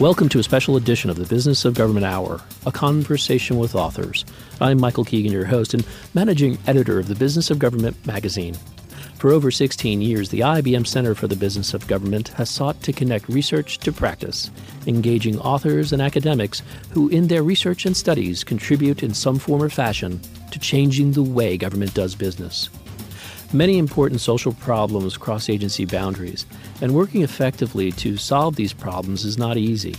Welcome to a special edition of the Business of Government Hour, a conversation with authors. I'm Michael Keegan, your host and managing editor of the Business of Government magazine. For over 16 years, the IBM Center for the Business of Government has sought to connect research to practice, engaging authors and academics who, in their research and studies, contribute in some form or fashion to changing the way government does business. Many important social problems cross agency boundaries, and working effectively to solve these problems is not easy.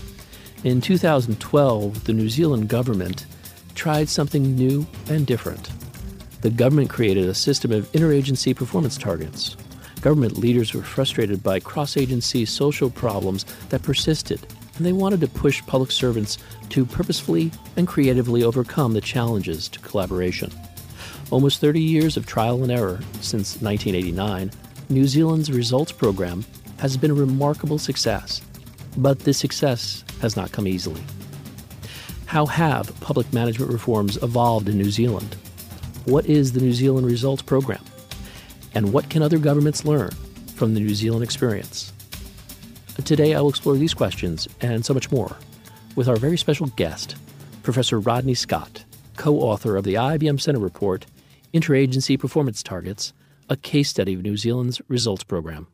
In 2012, the New Zealand government tried something new and different. The government created a system of interagency performance targets. Government leaders were frustrated by cross agency social problems that persisted, and they wanted to push public servants to purposefully and creatively overcome the challenges to collaboration. Almost 30 years of trial and error since 1989, New Zealand's results program has been a remarkable success. But this success has not come easily. How have public management reforms evolved in New Zealand? What is the New Zealand Results Program? And what can other governments learn from the New Zealand experience? Today, I will explore these questions and so much more with our very special guest, Professor Rodney Scott, co author of the IBM Center Report Interagency Performance Targets, a case study of New Zealand's results program.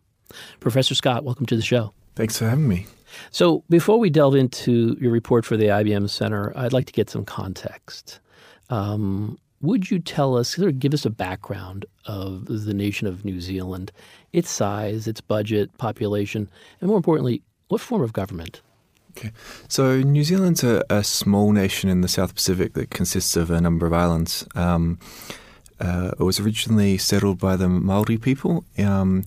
Professor Scott, welcome to the show. Thanks for having me. So, before we delve into your report for the IBM Center, I'd like to get some context. Um, would you tell us, sort of give us a background of the nation of New Zealand, its size, its budget, population, and more importantly, what form of government? Okay. So, New Zealand's a, a small nation in the South Pacific that consists of a number of islands. Um, uh, it was originally settled by the Maori people, um,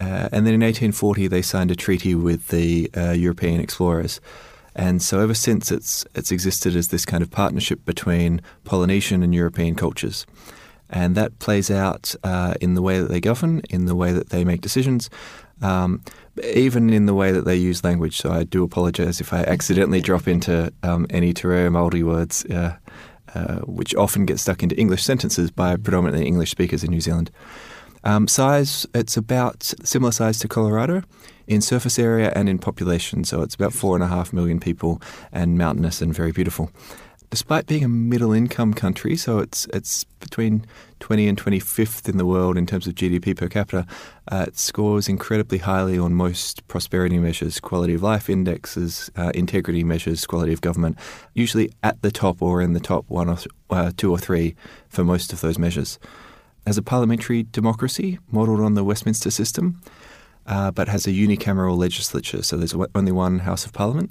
uh, and then in 1840 they signed a treaty with the uh, European explorers. And so ever since it's it's existed as this kind of partnership between Polynesian and European cultures, and that plays out uh, in the way that they govern, in the way that they make decisions, um, even in the way that they use language. So I do apologise if I accidentally drop into um, any Te Reo Māori words. Uh, uh, which often get stuck into English sentences by predominantly English speakers in New Zealand. Um, size, it's about similar size to Colorado in surface area and in population. So it's about four and a half million people and mountainous and very beautiful despite being a middle income country, so it's it's between 20 and 25th in the world in terms of GDP per capita, uh, it scores incredibly highly on most prosperity measures, quality of life indexes, uh, integrity measures, quality of government, usually at the top or in the top one or uh, two or three for most of those measures. As a parliamentary democracy modelled on the Westminster system, uh, but has a unicameral legislature, so there's only one House of Parliament,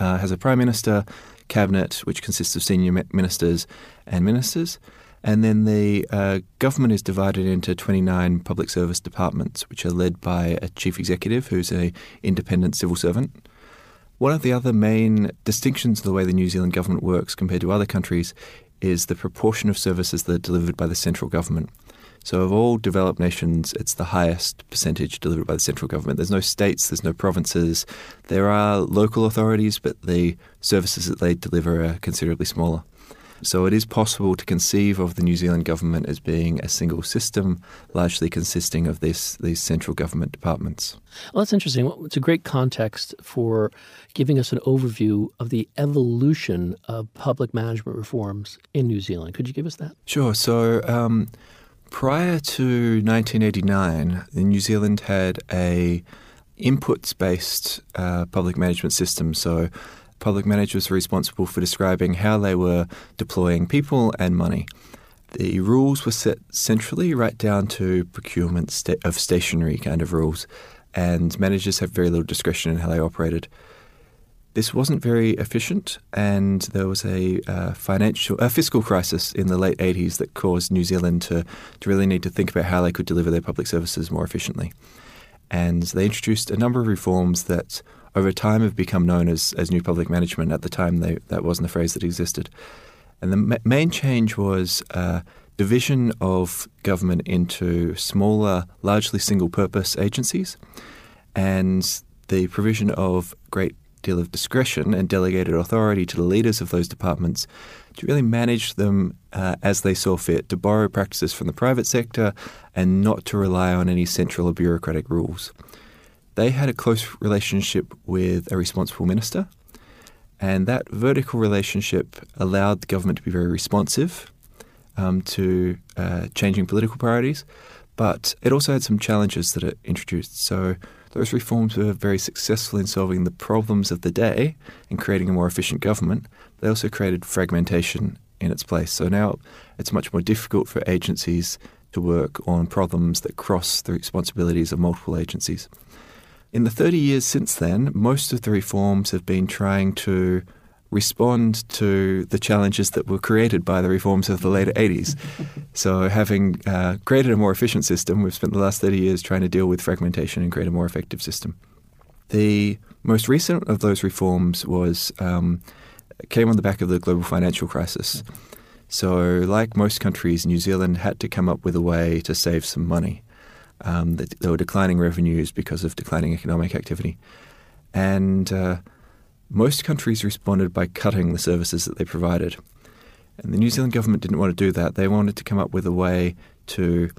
uh, has a prime minister cabinet, which consists of senior ministers and ministers. And then the uh, government is divided into 29 public service departments, which are led by a chief executive who's an independent civil servant. One of the other main distinctions of the way the New Zealand government works compared to other countries is the proportion of services that are delivered by the central government. So, of all developed nations, it's the highest percentage delivered by the central government. There's no states, there's no provinces. There are local authorities, but the services that they deliver are considerably smaller. So, it is possible to conceive of the New Zealand government as being a single system, largely consisting of this, these central government departments. Well, that's interesting. It's a great context for giving us an overview of the evolution of public management reforms in New Zealand. Could you give us that? Sure. So, um, Prior to 1989, New Zealand had a inputs based uh, public management system. So, public managers were responsible for describing how they were deploying people and money. The rules were set centrally, right down to procurement sta- of stationery kind of rules, and managers have very little discretion in how they operated. This wasn't very efficient, and there was a uh, financial, a fiscal crisis in the late 80s that caused New Zealand to, to really need to think about how they could deliver their public services more efficiently. And they introduced a number of reforms that over time have become known as, as new public management. At the time, they, that wasn't a phrase that existed. And the ma- main change was uh, division of government into smaller, largely single purpose agencies and the provision of great deal of discretion and delegated authority to the leaders of those departments to really manage them uh, as they saw fit, to borrow practices from the private sector and not to rely on any central or bureaucratic rules. They had a close relationship with a responsible minister, and that vertical relationship allowed the government to be very responsive um, to uh, changing political priorities, but it also had some challenges that it introduced. So those reforms were very successful in solving the problems of the day and creating a more efficient government. They also created fragmentation in its place. So now it's much more difficult for agencies to work on problems that cross the responsibilities of multiple agencies. In the 30 years since then, most of the reforms have been trying to respond to the challenges that were created by the reforms of the later 80s. so, having uh, created a more efficient system, we've spent the last 30 years trying to deal with fragmentation and create a more effective system. The most recent of those reforms was um, came on the back of the global financial crisis. So, like most countries, New Zealand had to come up with a way to save some money. Um, there were declining revenues because of declining economic activity. And uh, most countries responded by cutting the services that they provided. And the New Zealand government didn't want to do that. They wanted to come up with a way to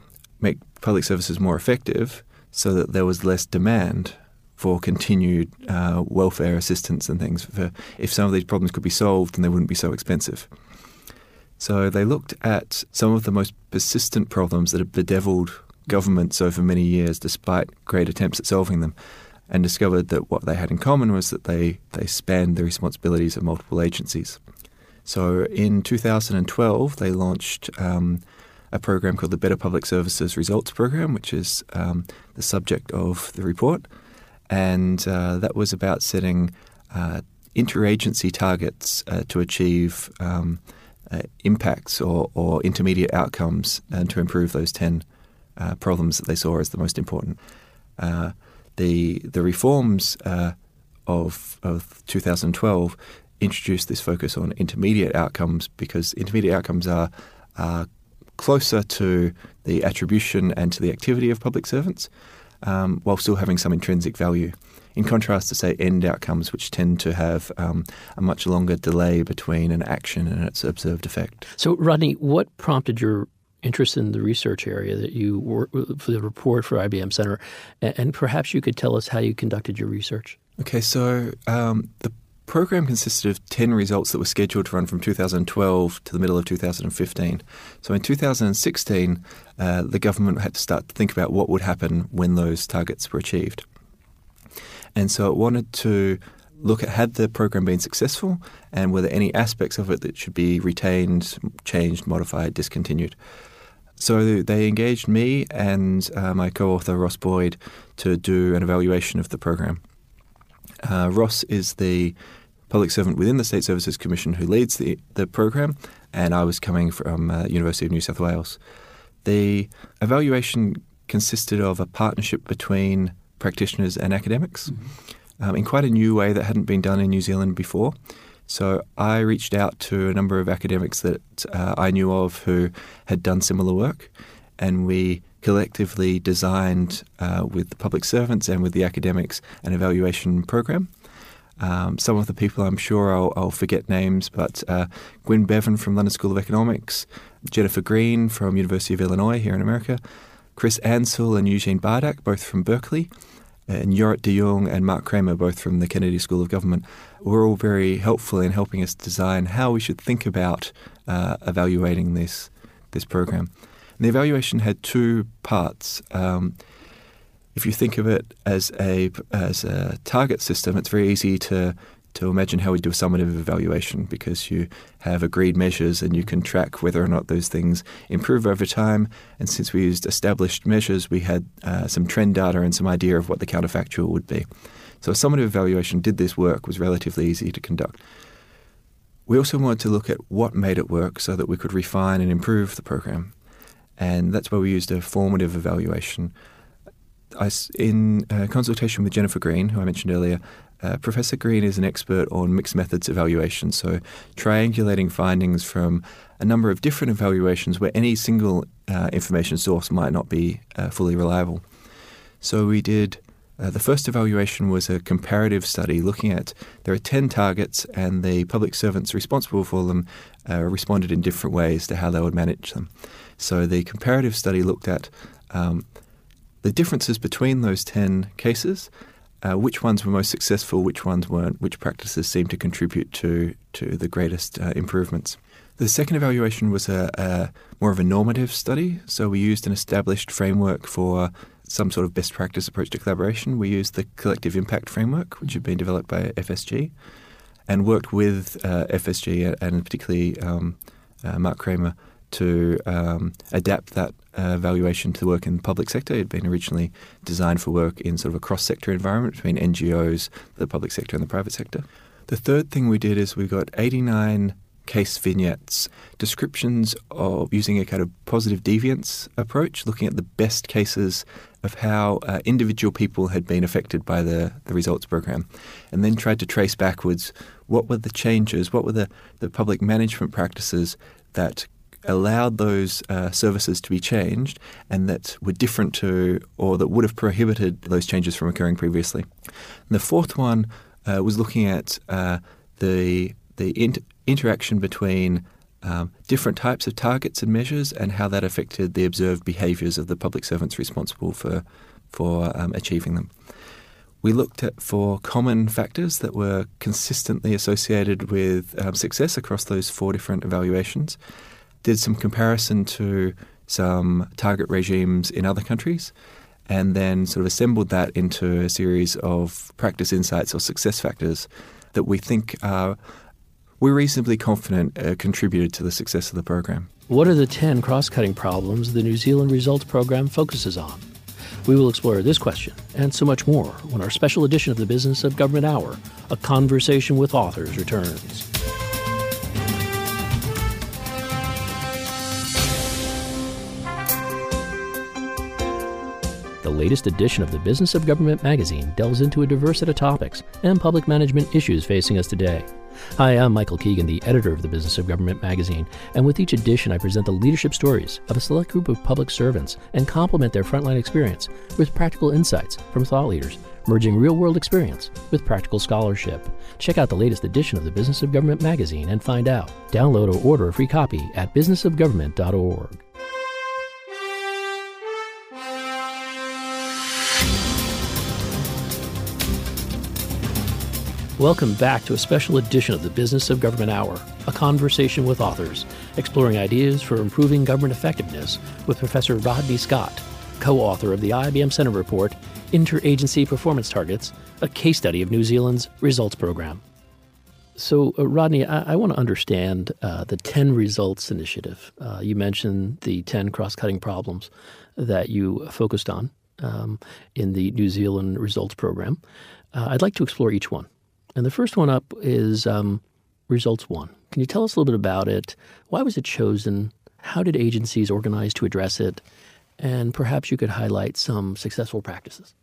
make public services more effective so that there was less demand for continued uh, welfare assistance and things. For if some of these problems could be solved, then they wouldn't be so expensive. So they looked at some of the most persistent problems that have bedeviled governments over many years, despite great attempts at solving them and discovered that what they had in common was that they, they spanned the responsibilities of multiple agencies. So in 2012, they launched um, a program called the Better Public Services Results Program, which is um, the subject of the report. And uh, that was about setting uh, interagency targets uh, to achieve um, uh, impacts or, or, intermediate outcomes and to improve those 10 uh, problems that they saw as the most important. The the reforms uh, of of 2012 introduced this focus on intermediate outcomes because intermediate outcomes are, are closer to the attribution and to the activity of public servants, um, while still having some intrinsic value. In contrast to, say, end outcomes, which tend to have um, a much longer delay between an action and its observed effect. So, Rodney, what prompted your interest in the research area that you work for the report for IBM Center, and perhaps you could tell us how you conducted your research. Okay, so um, the program consisted of 10 results that were scheduled to run from 2012 to the middle of 2015. So in 2016, uh, the government had to start to think about what would happen when those targets were achieved. And so it wanted to look at had the program been successful and were there any aspects of it that should be retained, changed, modified, discontinued. So they engaged me and uh, my co author Ross Boyd to do an evaluation of the program. Uh, Ross is the public servant within the State Services Commission who leads the, the program, and I was coming from uh, University of New South Wales. The evaluation consisted of a partnership between practitioners and academics mm-hmm. um, in quite a new way that hadn't been done in New Zealand before. So I reached out to a number of academics that uh, I knew of who had done similar work, and we collectively designed uh, with the public servants and with the academics an evaluation program. Um, some of the people I'm sure I'll, I'll forget names, but uh, Gwyn Bevan from London School of Economics, Jennifer Greene from University of Illinois here in America, Chris Ansell and Eugene Bardach, both from Berkeley, and Jorrit de Jong and Mark Kramer, both from the Kennedy School of Government, were all very helpful in helping us design how we should think about uh, evaluating this this program. And the evaluation had two parts. Um, if you think of it as a as a target system, it's very easy to to imagine how we do a summative evaluation because you have agreed measures and you can track whether or not those things improve over time. And since we used established measures, we had uh, some trend data and some idea of what the counterfactual would be. So a summative evaluation did this work was relatively easy to conduct. We also wanted to look at what made it work so that we could refine and improve the program. And that's why we used a formative evaluation I, in uh, consultation with Jennifer Greene, who I mentioned earlier, uh, Professor Greene is an expert on mixed methods evaluation, so triangulating findings from a number of different evaluations where any single uh, information source might not be uh, fully reliable. So we did. Uh, the first evaluation was a comparative study looking at there are 10 targets and the public servants responsible for them uh, responded in different ways to how they would manage them. So the comparative study looked at um, the differences between those 10 cases, uh, which ones were most successful, which ones weren't, which practices seemed to contribute to, to the greatest uh, improvements. The second evaluation was a, a, more of a normative study. So we used an established framework for some sort of best practice approach to collaboration. We used the collective impact framework, which had been developed by FSG, and worked with uh, FSG and particularly um, uh, Mark Kramer to um, adapt that uh, valuation to work in the public sector. It had been originally designed for work in sort of a cross sector environment between NGOs, the public sector, and the private sector. The third thing we did is we got 89 case vignettes, descriptions of using a kind of positive deviance approach, looking at the best cases of how uh, individual people had been affected by the, the results program, and then tried to trace backwards what were the changes, what were the, the public management practices that allowed those uh, services to be changed and that were different to or that would have prohibited those changes from occurring previously. And the fourth one uh, was looking at uh, the the inter- interaction between um, different types of targets and measures and how that affected the observed behaviours of the public servants responsible for for um, achieving them. We looked at four common factors that were consistently associated with um, success across those four different evaluations did some comparison to some target regimes in other countries, and then sort of assembled that into a series of practice insights or success factors that we think are we're reasonably confident uh, contributed to the success of the program. What are the 10 cross cutting problems the New Zealand Results Program focuses on? We will explore this question and so much more when our special edition of the Business of Government Hour, a conversation with authors, returns. Latest edition of the Business of Government magazine delves into a diverse set of topics and public management issues facing us today. Hi, I'm Michael Keegan, the editor of the Business of Government magazine, and with each edition, I present the leadership stories of a select group of public servants and complement their frontline experience with practical insights from thought leaders, merging real world experience with practical scholarship. Check out the latest edition of the Business of Government magazine and find out. Download or order a free copy at businessofgovernment.org. Welcome back to a special edition of the Business of Government Hour, a conversation with authors, exploring ideas for improving government effectiveness with Professor Rodney Scott, co author of the IBM Center Report, Interagency Performance Targets, a case study of New Zealand's results program. So, uh, Rodney, I, I want to understand uh, the 10 results initiative. Uh, you mentioned the 10 cross cutting problems that you focused on um, in the New Zealand results program. Uh, I'd like to explore each one. And the first one up is um, Results One. Can you tell us a little bit about it? Why was it chosen? How did agencies organize to address it? And perhaps you could highlight some successful practices.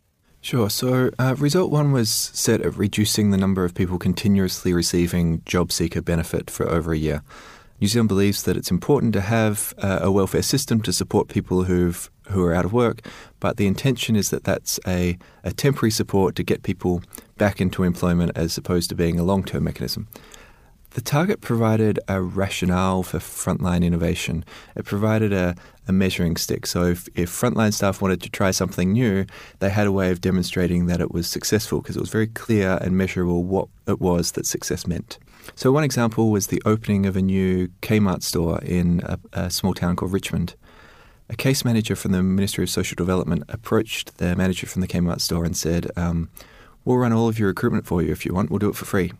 Sure. So, uh, result one was set at reducing the number of people continuously receiving job seeker benefit for over a year. New Zealand believes that it's important to have uh, a welfare system to support people who've who are out of work, but the intention is that that's a, a temporary support to get people back into employment as opposed to being a long term mechanism. The target provided a rationale for frontline innovation. It provided a, a measuring stick. So, if, if frontline staff wanted to try something new, they had a way of demonstrating that it was successful because it was very clear and measurable what it was that success meant. So, one example was the opening of a new Kmart store in a, a small town called Richmond. a case manager from the Ministry of Social Development approached the manager from the Kmart store and said, um, We'll run all of your recruitment for you if you want, we'll do it for free.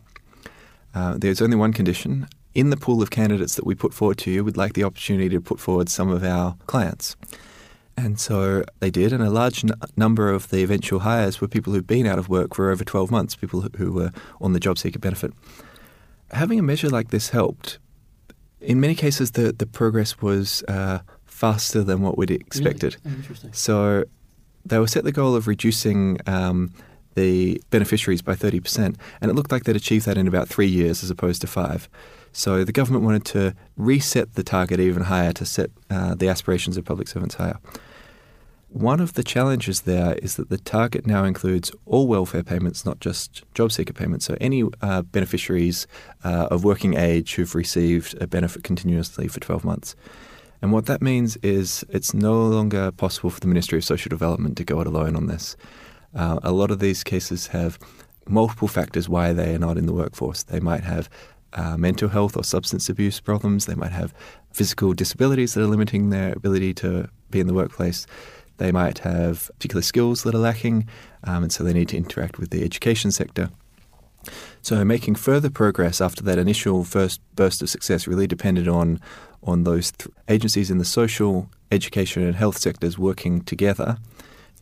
Uh, there's only one condition. In the pool of candidates that we put forward to you, we'd like the opportunity to put forward some of our clients. And so they did, and a large n- number of the eventual hires were people who'd been out of work for over 12 months, people who were on the job seeker benefit. Having a measure like this helped. In many cases, the, the progress was uh, faster than what we'd expected. Really? Interesting. So they were set the goal of reducing um, the beneficiaries by 30%, and it looked like they'd achieved that in about three years as opposed to five. So the government wanted to reset the target even higher to set uh, the aspirations of public servants higher. One of the challenges there is that the target now includes all welfare payments, not just job seeker payments. So, any uh, beneficiaries uh, of working age who've received a benefit continuously for 12 months. And what that means is it's no longer possible for the Ministry of Social Development to go it alone on this. Uh, a lot of these cases have multiple factors why they are not in the workforce. They might have uh, mental health or substance abuse problems. They might have physical disabilities that are limiting their ability to be in the workplace. They might have particular skills that are lacking, um, and so they need to interact with the education sector. So, making further progress after that initial first burst of success really depended on on those th- agencies in the social, education, and health sectors working together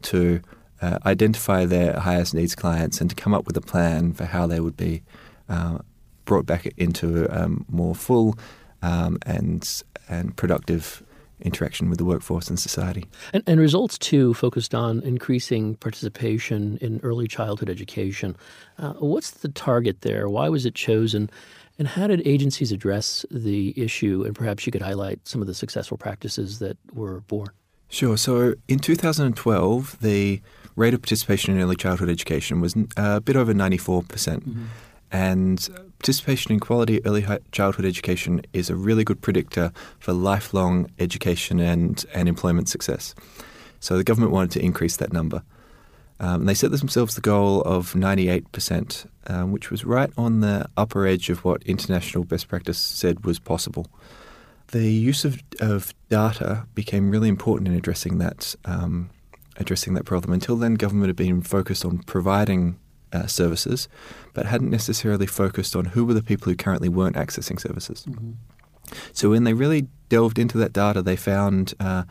to uh, identify their highest needs clients and to come up with a plan for how they would be uh, brought back into a um, more full um, and and productive interaction with the workforce and society. And, and, results two focused on increasing participation in early childhood education. Uh, what's the target there? Why was it chosen? And how did agencies address the issue? And perhaps you could highlight some of the successful practices that were born. Sure. So in 2012, the rate of participation in early childhood education was uh, a bit over 94%. percent mm hmm And participation in quality early childhood education is a really good predictor for lifelong education and, and employment success. So the government wanted to increase that number. Um, they set themselves the goal of 98%, um, which was right on the upper edge of what international best practice said was possible. The use of, of data became really important in addressing that um, addressing that problem. Until then, government had been focused on providing uh, services, but hadn't necessarily focused on who were the people who currently weren't accessing services. Mm-hmm. So when they really delved into that data, they found uh,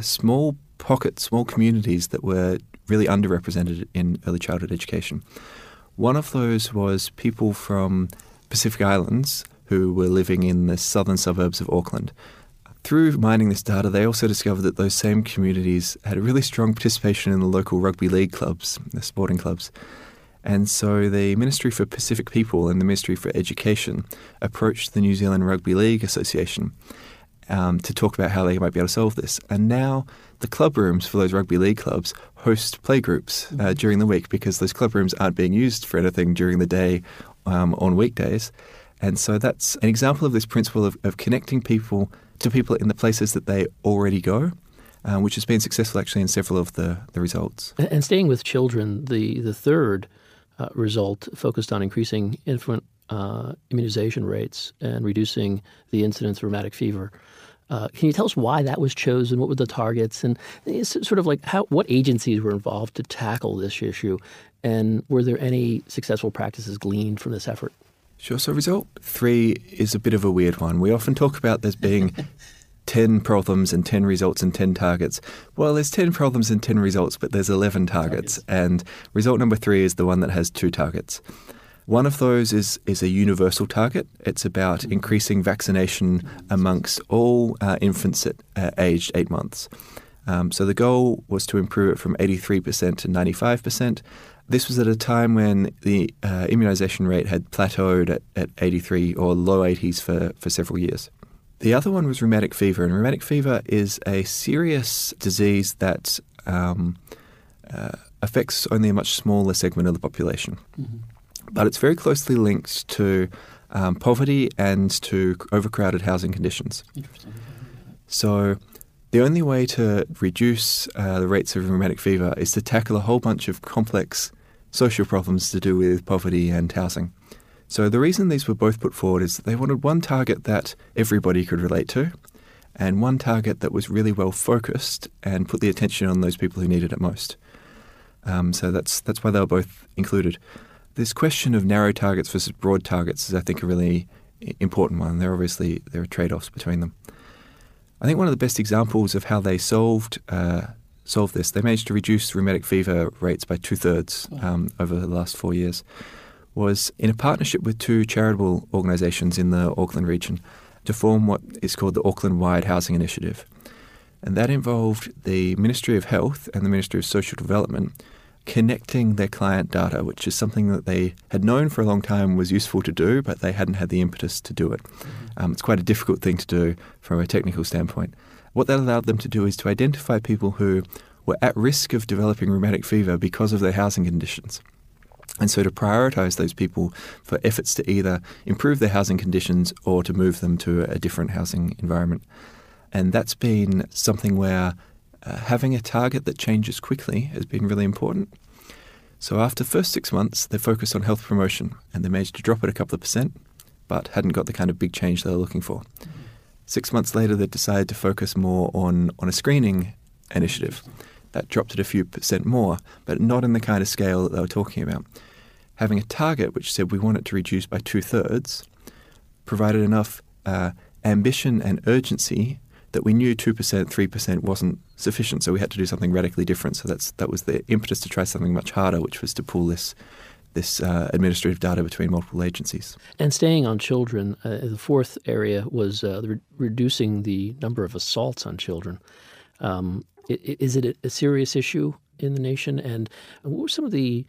small pockets, small communities that were really underrepresented in early childhood education. One of those was people from Pacific Islands who were living in the southern suburbs of Auckland. Through mining this data, they also discovered that those same communities had a really strong participation in the local rugby league clubs, the sporting clubs. And so the Ministry for Pacific People and the Ministry for Education approached the New Zealand Rugby League Association um, to talk about how they might be able to solve this. And now the club rooms for those rugby league clubs host playgroups uh, mm-hmm. during the week because those club rooms aren't being used for anything during the day um, on weekdays. And so that's an example of this principle of, of connecting people to people in the places that they already go. Uh, which has been successful actually in several of the, the results. And staying with children, the, the third uh, result focused on increasing infant uh, immunization rates and reducing the incidence of rheumatic fever. Uh, can you tell us why that was chosen? What were the targets, and sort of like how what agencies were involved to tackle this issue, and were there any successful practices gleaned from this effort? Sure. So, result three is a bit of a weird one. We often talk about there being 10 problems and 10 results and 10 targets. Well, there's 10 problems and 10 results, but there's 11 targets. targets. And result number three is the one that has two targets. One of those is, is a universal target. It's about mm-hmm. increasing vaccination amongst all uh, infants at, uh, aged eight months. Um, so the goal was to improve it from 83% to 95%. This was at a time when the uh, immunization rate had plateaued at, at 83 or low 80s for, for several years. The other one was rheumatic fever, and rheumatic fever is a serious disease that um, uh, affects only a much smaller segment of the population. Mm-hmm. But it's very closely linked to um, poverty and to overcrowded housing conditions. So, the only way to reduce uh, the rates of rheumatic fever is to tackle a whole bunch of complex social problems to do with poverty and housing. So the reason these were both put forward is that they wanted one target that everybody could relate to, and one target that was really well focused and put the attention on those people who needed it most. Um, so that's that's why they were both included. This question of narrow targets versus broad targets is, I think, a really important one. There obviously there are trade-offs between them. I think one of the best examples of how they solved uh, solved this, they managed to reduce rheumatic fever rates by two thirds um, over the last four years. Was in a partnership with two charitable organisations in the Auckland region to form what is called the Auckland Wide Housing Initiative. And that involved the Ministry of Health and the Ministry of Social Development connecting their client data, which is something that they had known for a long time was useful to do, but they hadn't had the impetus to do it. Mm-hmm. Um, it's quite a difficult thing to do from a technical standpoint. What that allowed them to do is to identify people who were at risk of developing rheumatic fever because of their housing conditions. And so to prioritize those people for efforts to either improve their housing conditions or to move them to a different housing environment. And that's been something where uh, having a target that changes quickly has been really important. So after the first six months, they focused on health promotion and they managed to drop it a couple of percent, but hadn't got the kind of big change they were looking for. Mm-hmm. Six months later, they decided to focus more on, on a screening initiative. That dropped it a few percent more, but not in the kind of scale that they were talking about. Having a target which said we want it to reduce by two thirds provided enough uh, ambition and urgency that we knew 2%, 3% wasn't sufficient, so we had to do something radically different. So that's that was the impetus to try something much harder, which was to pull this this uh, administrative data between multiple agencies. And staying on children, uh, the fourth area was uh, re- reducing the number of assaults on children. Um, is it a serious issue in the nation? And what were some of the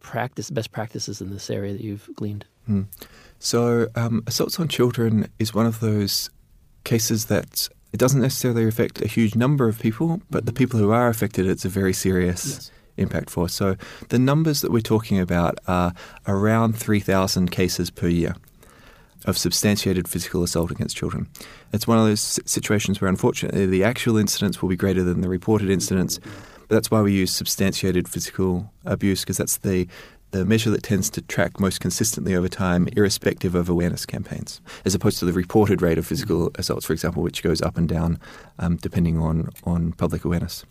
practice, best practices in this area that you've gleaned? Hmm. So, um, assaults on children is one of those cases that it doesn't necessarily affect a huge number of people, but the people who are affected, it's a very serious yes. Impact for. So the numbers that we're talking about are around 3,000 cases per year of substantiated physical assault against children. It's one of those situations where, unfortunately, the actual incidents will be greater than the reported incidents. But that's why we use substantiated physical abuse because that's the the measure that tends to track most consistently over time, irrespective of awareness campaigns, as opposed to the reported rate of physical assaults, for example, which goes up and down um, depending on, on public awareness.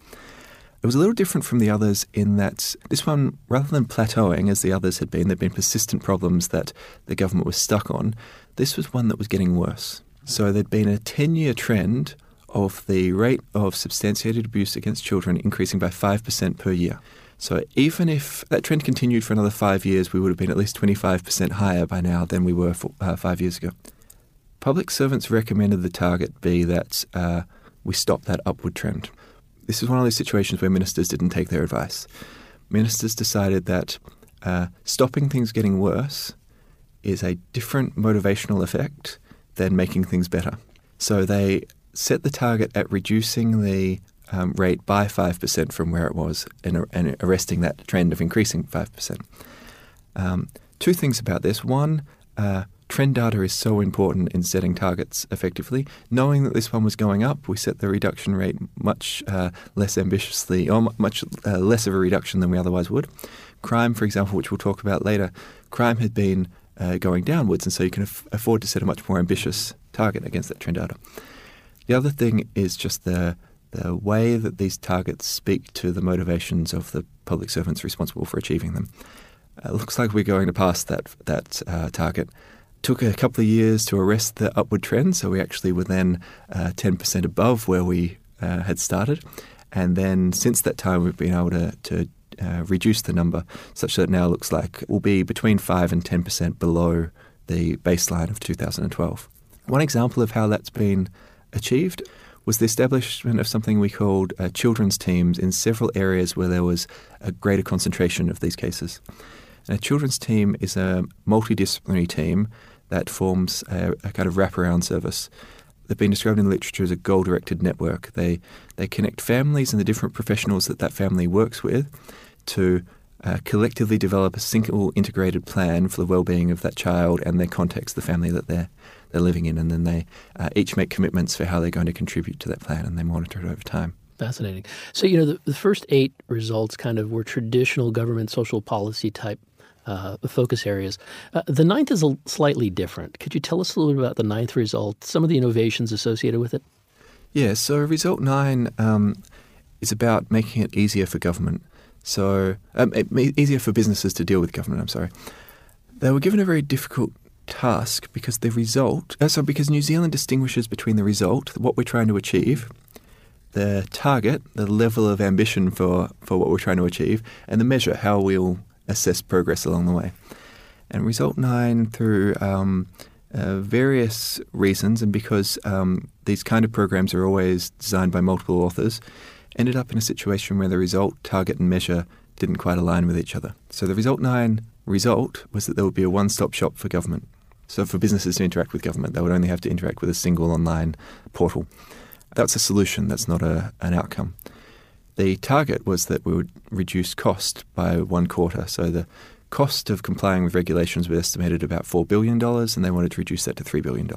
It was a little different from the others in that this one, rather than plateauing as the others had been, there'd been persistent problems that the government was stuck on. This was one that was getting worse. So there'd been a 10 year trend of the rate of substantiated abuse against children increasing by 5% per year. So even if that trend continued for another five years, we would have been at least 25% higher by now than we were for, uh, five years ago. Public servants recommended the target be that uh, we stop that upward trend. This is one of those situations where ministers didn't take their advice. Ministers decided that uh, stopping things getting worse is a different motivational effect than making things better. So they set the target at reducing the um, rate by 5% from where it was and, and arresting that trend of increasing 5%. Um, two things about this. One, uh, trend data is so important in setting targets effectively. Knowing that this one was going up, we set the reduction rate much uh, less ambitiously, or much uh, less of a reduction than we otherwise would. Crime, for example, which we'll talk about later, crime had been uh, going downwards, and so you can af- afford to set a much more ambitious target against that trend data. The other thing is just the the way that these targets speak to the motivations of the public servants responsible for achieving them. It looks like we're going to pass that that uh, target. Took a couple of years to arrest the upward trend, so we actually were then uh, 10% above where we uh, had started. And then since that time, we've been able to, to uh, reduce the number such that it now looks like we'll be between 5 and 10% below the baseline of 2012. One example of how that's been achieved was the establishment of something we called uh, children's teams in several areas where there was a greater concentration of these cases. And a children's team is a multidisciplinary team that forms a, a kind of wraparound service. They've been described in the literature as a goal-directed network. They they connect families and the different professionals that that family works with to uh, collectively develop a single integrated plan for the well-being of that child and their context, the family that they're they're living in, and then they uh, each make commitments for how they're going to contribute to that plan, and they monitor it over time. Fascinating. So you know the, the first eight results kind of were traditional government social policy type uh, focus areas. Uh, the ninth is a slightly different. Could you tell us a little bit about the ninth result, some of the innovations associated with it? Yeah, so Result 9 um, is about making it easier for government. So, um, it, easier for businesses to deal with government, I'm sorry. They were given a very difficult task because the result, uh, so because New Zealand distinguishes between the result, what we're trying to achieve, the target, the level of ambition for, for what we're trying to achieve, and the measure, how we'll assess progress along the way. And Result 9, through um, uh, various reasons, and because um, these kind of programs are always designed by multiple authors, ended up in a situation where the result, target, and measure didn't quite align with each other. So the Result 9 result was that there would be a one stop shop for government. So for businesses to interact with government, they would only have to interact with a single online portal. That's a solution, that's not a, an outcome. The target was that we would reduce cost by one quarter. So the cost of complying with regulations was estimated about $4 billion, and they wanted to reduce that to $3 billion.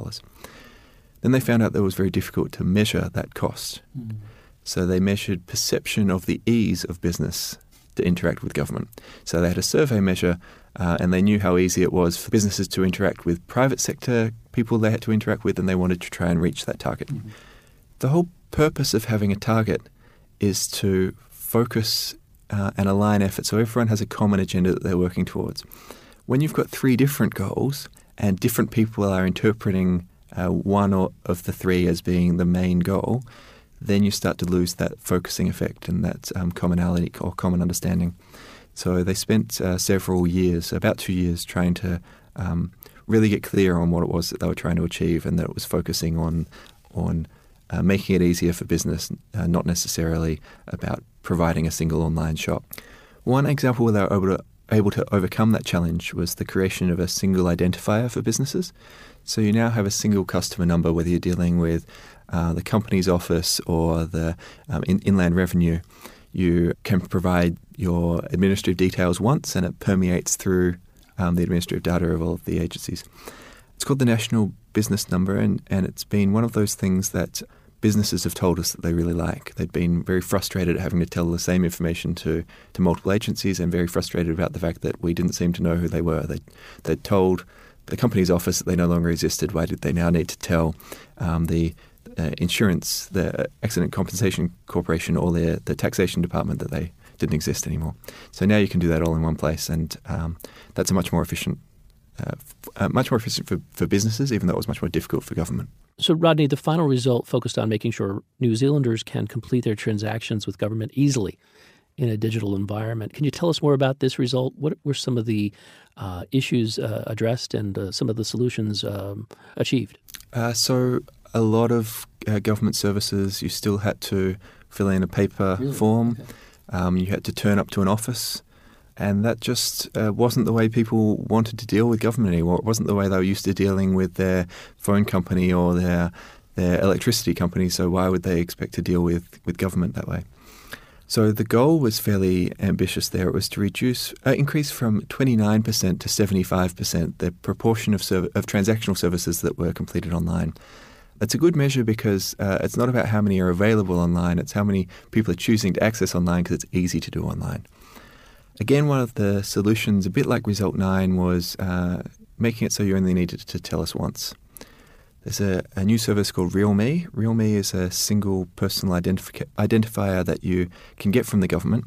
Then they found out that it was very difficult to measure that cost. Mm. So they measured perception of the ease of business to interact with government. So they had a survey measure, uh, and they knew how easy it was for businesses to interact with private sector people they had to interact with, and they wanted to try and reach that target. Mm-hmm. The whole purpose of having a target is to focus uh, and align effort so everyone has a common agenda that they're working towards. When you've got three different goals and different people are interpreting uh, one or, of the three as being the main goal, then you start to lose that focusing effect and that um, commonality or common understanding. So they spent uh, several years, about two years, trying to um, really get clear on what it was that they were trying to achieve and that it was focusing on on uh, making it easier for business, uh, not necessarily about providing a single online shop. One example where they were able to, able to overcome that challenge was the creation of a single identifier for businesses. So you now have a single customer number, whether you're dealing with uh, the company's office or the um, in, inland revenue. You can provide your administrative details once, and it permeates through um, the administrative data of all of the agencies. It's called the National Business Number, and, and it's been one of those things that businesses have told us that they really like. They'd been very frustrated at having to tell the same information to, to multiple agencies and very frustrated about the fact that we didn't seem to know who they were. They, they'd told the company's office that they no longer existed. Why did they now need to tell um, the uh, insurance, the Accident Compensation Corporation, or the, the taxation department that they didn't exist anymore? So now you can do that all in one place, and um, that's a much more efficient uh, uh, much more efficient for, for businesses, even though it was much more difficult for government. So, Rodney, the final result focused on making sure New Zealanders can complete their transactions with government easily in a digital environment. Can you tell us more about this result? What were some of the uh, issues uh, addressed and uh, some of the solutions um, achieved? Uh, so, a lot of government services, you still had to fill in a paper really? form. Okay. Um, you had to turn up to an office and that just uh, wasn't the way people wanted to deal with government anymore. It wasn't the way they were used to dealing with their phone company or their their electricity company. So why would they expect to deal with, with government that way? So the goal was fairly ambitious there. It was to reduce, uh, increase from 29% to 75% the proportion of, serv- of transactional services that were completed online. That's a good measure because uh, it's not about how many are available online, it's how many people are choosing to access online because it's easy to do online. Again, one of the solutions, a bit like Result 9, was uh, making it so you only needed to tell us once. There's a, a new service called RealMe. RealMe is a single personal identifi- identifier that you can get from the government.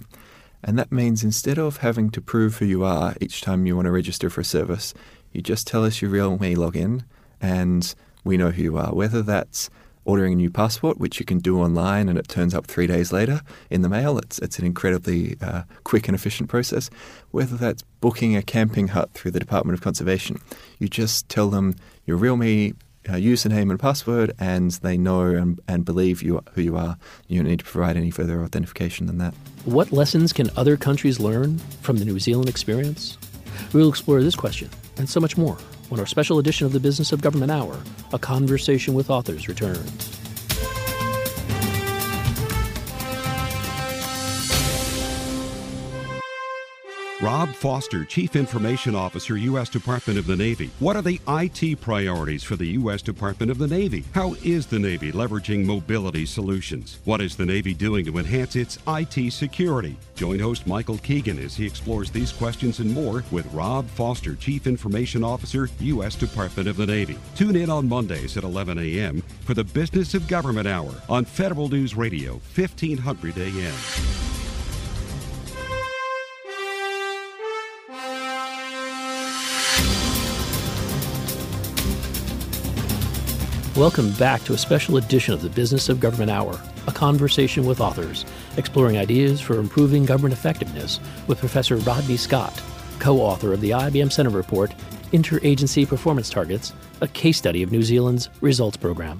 And that means instead of having to prove who you are each time you want to register for a service, you just tell us your RealMe login and we know who you are. Whether that's ordering a new passport, which you can do online and it turns up three days later in the mail. It's, it's an incredibly uh, quick and efficient process. Whether that's booking a camping hut through the Department of Conservation, you just tell them your RealMe uh, username and password, and they know and, and believe you who you are. You don't need to provide any further authentication than that. What lessons can other countries learn from the New Zealand experience? We'll explore this question and so much more when our special edition of the Business of Government Hour, A Conversation with Authors, returns. Rob Foster, Chief Information Officer, U.S. Department of the Navy. What are the IT priorities for the U.S. Department of the Navy? How is the Navy leveraging mobility solutions? What is the Navy doing to enhance its IT security? Join host Michael Keegan as he explores these questions and more with Rob Foster, Chief Information Officer, U.S. Department of the Navy. Tune in on Mondays at 11 a.m. for the Business of Government Hour on Federal News Radio, 1500 a.m. Welcome back to a special edition of the Business of Government Hour, a conversation with authors, exploring ideas for improving government effectiveness with Professor Rodney Scott, co author of the IBM Center Report, Interagency Performance Targets, a case study of New Zealand's results program.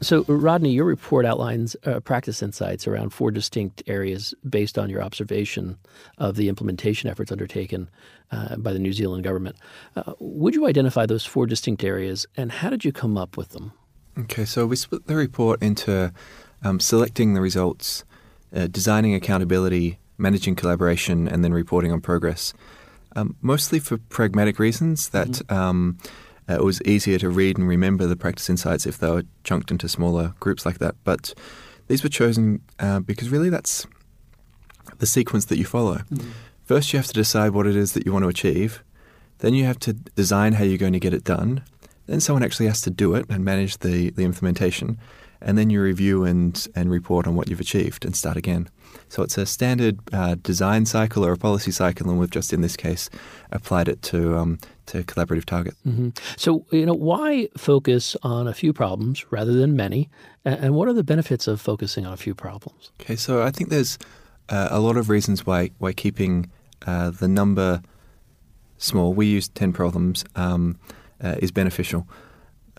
So, Rodney, your report outlines uh, practice insights around four distinct areas based on your observation of the implementation efforts undertaken uh, by the New Zealand government. Uh, would you identify those four distinct areas, and how did you come up with them? Okay, so we split the report into um, selecting the results, uh, designing accountability, managing collaboration, and then reporting on progress. Um, mostly for pragmatic reasons that mm-hmm. um, uh, it was easier to read and remember the practice insights if they were chunked into smaller groups like that. But these were chosen uh, because really that's the sequence that you follow. Mm-hmm. First, you have to decide what it is that you want to achieve. Then you have to design how you're going to get it done. Then someone actually has to do it and manage the, the implementation. And then you review and, and report on what you've achieved and start again. So it's a standard uh, design cycle or a policy cycle, and we've just in this case applied it to um, to collaborative targets. Mm-hmm. So you know why focus on a few problems rather than many, and what are the benefits of focusing on a few problems? Okay, so I think there's uh, a lot of reasons why why keeping uh, the number small. We use ten problems. Um, uh, is beneficial.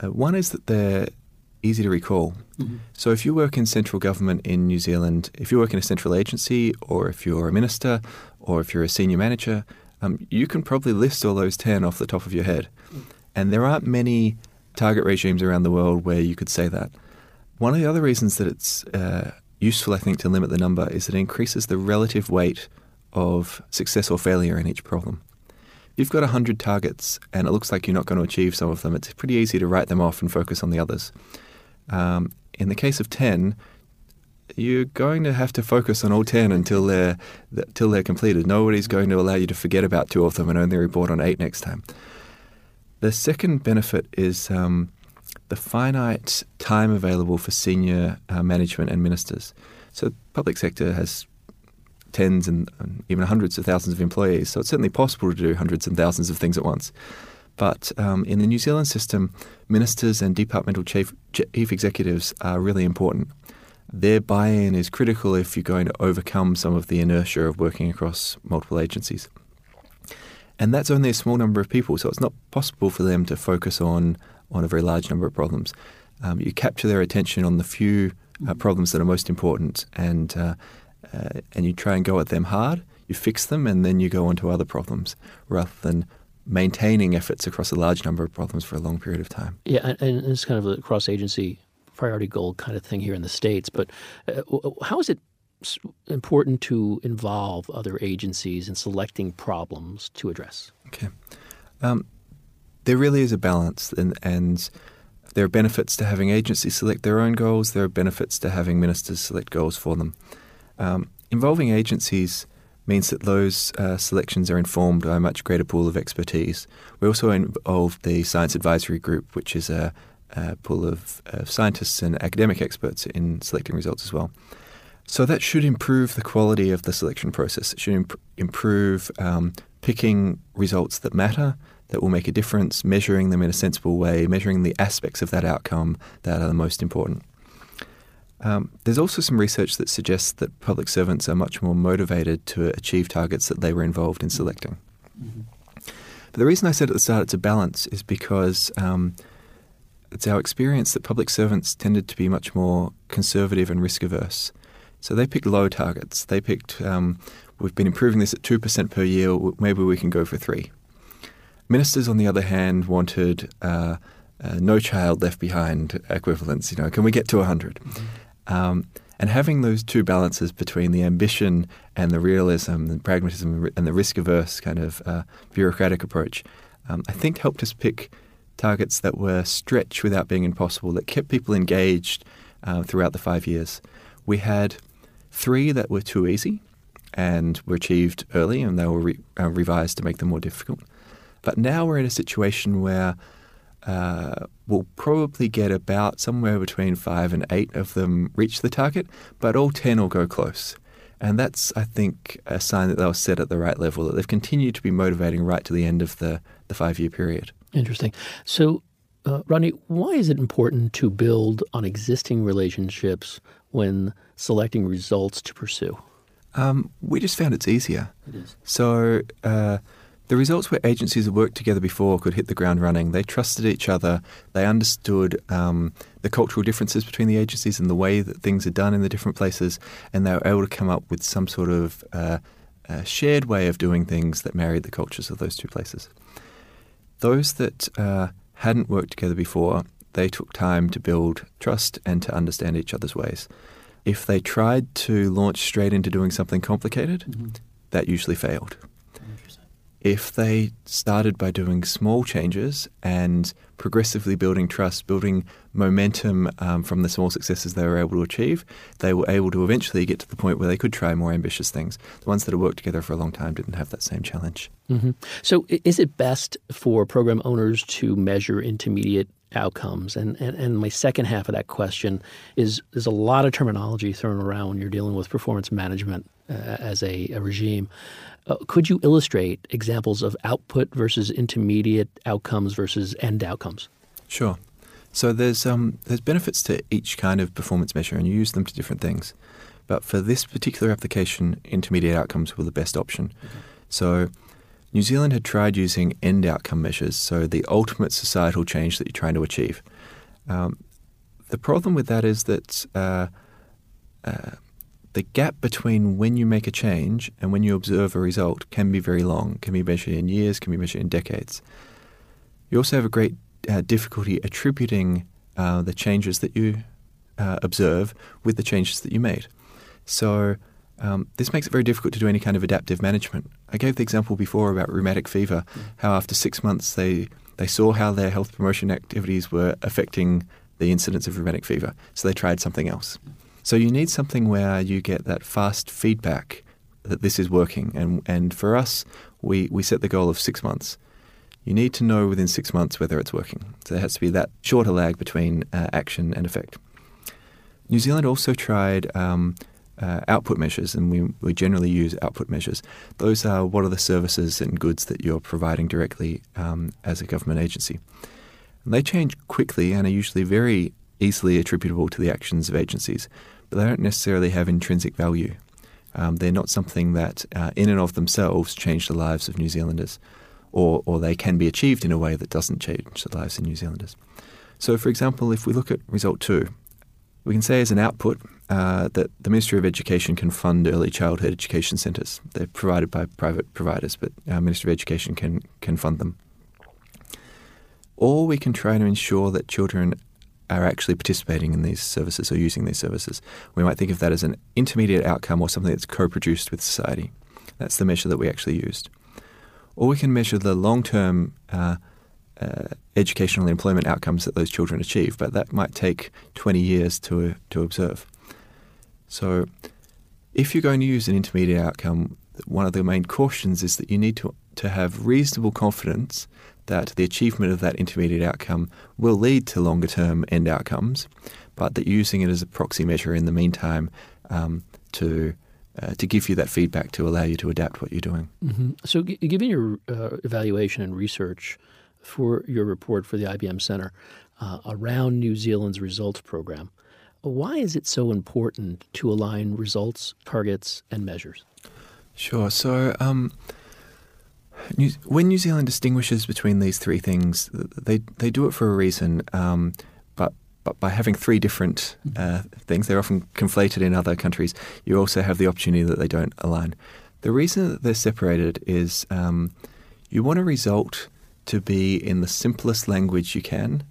Uh, one is that they're easy to recall. Mm-hmm. So if you work in central government in New Zealand, if you work in a central agency, or if you're a minister, or if you're a senior manager, um, you can probably list all those 10 off the top of your head. Mm. And there aren't many target regimes around the world where you could say that. One of the other reasons that it's uh, useful, I think, to limit the number is that it increases the relative weight of success or failure in each problem you've got 100 targets and it looks like you're not going to achieve some of them, it's pretty easy to write them off and focus on the others. Um, in the case of 10, you're going to have to focus on all 10 until they're, until they're completed. Nobody's going to allow you to forget about two of them and only report on eight next time. The second benefit is um, the finite time available for senior uh, management and ministers. So, public sector has tens and, even hundreds of thousands of employees. So it's certainly possible to do hundreds and thousands of things at once. But um, in the New Zealand system, ministers and departmental chief, chief executives are really important. Their buy in is critical if you're going to overcome some of the inertia of working across multiple agencies. And that's only a small number of people, so it's not possible for them to focus on, on a very large number of problems. Um, you capture their attention on the few uh, problems that are most important, and uh, uh, and you try and go at them hard, you fix them, and then you go on to other problems rather than maintaining efforts across a large number of problems for a long period of time. Yeah, and, it's kind of a cross agency priority goal kind of thing here in the States. But uh, how is it important to involve other agencies in selecting problems to address? Okay. Um, there really is a balance, and, and there are benefits to having agencies select their own goals, there are benefits to having ministers select goals for them. Um, involving agencies means that those uh, selections are informed by a much greater pool of expertise. We also involve the Science Advisory Group, which is a, a pool of, of, scientists and academic experts in selecting results as well. So that should improve the quality of the selection process. It should imp- improve um, picking results that matter, that will make a difference, measuring them in a sensible way, measuring the aspects of that outcome that are the most important. Um, there's also some research that suggests that public servants are much more motivated to achieve targets that they were involved in selecting. Mm-hmm. But the reason I said at the start it's a balance is because um, it's our experience that public servants tended to be much more conservative and risk averse. So they picked low targets. They picked, um, we've been improving this at 2% per year, maybe we can go for 3 Ministers, on the other hand, wanted uh, uh, no child left behind equivalents. You know, can we get to 100? Mm-hmm. Um, And having those two balances between the ambition and the realism, the pragmatism, and the risk averse kind of uh, bureaucratic approach, um, I think helped us pick targets that were stretch without being impossible, that kept people engaged uh, throughout the five years. We had three that were too easy and were achieved early, and they were re- uh, revised to make them more difficult. But now we're in a situation where uh, we'll probably get about somewhere between five and eight of them reach the target, but all 10 will go close. And that's, I think, a sign that they were set at the right level, that they've continued to be motivating right to the end of the, the five year period. Interesting. So, uh, Rodney, why is it important to build on existing relationships when selecting results to pursue? Um, we just found it's easier. It is. So, uh, the results where agencies have worked together before could hit the ground running. They trusted each other. They understood um, the cultural differences between the agencies and the way that things are done in the different places, and they were able to come up with some sort of uh, uh, shared way of doing things that married the cultures of those two places. Those that uh, hadn't worked together before, they took time to build trust and to understand each other's ways. If they tried to launch straight into doing something complicated, mm-hmm. that usually failed if they started by doing small changes and progressively building trust, building momentum um, from the small successes they were able to achieve, they were able to eventually get to the point where they could try more ambitious things. The ones that had worked together for a long time didn't have that same challenge. Mm-hmm. So, is it best for program owners to measure intermediate outcomes? And, and, and my second half of that question is there's a lot of terminology thrown around when you're dealing with performance management uh, as a, a regime. Uh, could you illustrate examples of output versus intermediate outcomes versus end outcomes? Sure. So there's um, there's benefits to each kind of performance measure, and you use them to different things. But for this particular application, intermediate outcomes were the best option. Okay. So New Zealand had tried using end outcome measures, so the ultimate societal change that you're trying to achieve. Um, the problem with that is that uh, uh, the gap between when you make a change and when you observe a result can be very long, can be measured in years, can be measured in decades. You also have a great uh, difficulty attributing uh, the changes that you uh, observe with the changes that you made. So um, this makes it very difficult to do any kind of adaptive management. I gave the example before about rheumatic fever, mm. how after six months they, they saw how their health promotion activities were affecting the incidence of rheumatic fever, so they tried something else. So you need something where you get that fast feedback that this is working. And, and for us, we, we set the goal of six months. You need to know within six months whether it's working. So there has to be that shorter lag between uh, action and effect. New Zealand also tried um, uh, output measures, and we, we generally use output measures. Those are what are the services and goods that you're providing directly um, as a government agency. And they change quickly and are usually very easily attributable to the actions of agencies, they don't necessarily have intrinsic value. Um, they're not something that, uh, in and of themselves, change the lives of New Zealanders, or, or they can be achieved in a way that doesn't change the lives of New Zealanders. So, for example, if we look at result two, we can say as an output uh, that the Ministry of Education can fund early childhood education centres. They're provided by private providers, but our Ministry of Education can, can fund them. Or we can try to ensure that children are actually participating in these services or using these services. We might think of that as an intermediate outcome or something that's co produced with society. That's the measure that we actually used. Or we can measure the long term uh, uh, educational and employment outcomes that those children achieve, but that might take 20 years to, to observe. So, if you're going to use an intermediate outcome, one of the main cautions is that you need to, to have reasonable confidence that the achievement of that intermediate outcome will lead to longer term end outcomes, but that using it as a proxy measure in the meantime um, to uh, to give you that feedback to allow you to adapt what you're doing. Mm-hmm. So, g- given your uh, evaluation and research for your report for the IBM Center uh, around New Zealand's results program, why is it so important to align results, targets, and measures? Sure. So, um, New, when New Zealand distinguishes between these three things, they they do it for a reason. Um, but but by having three different uh, things, they're often conflated in other countries. You also have the opportunity that they don't align. The reason that they're separated is um, you want a result to be in the simplest language you can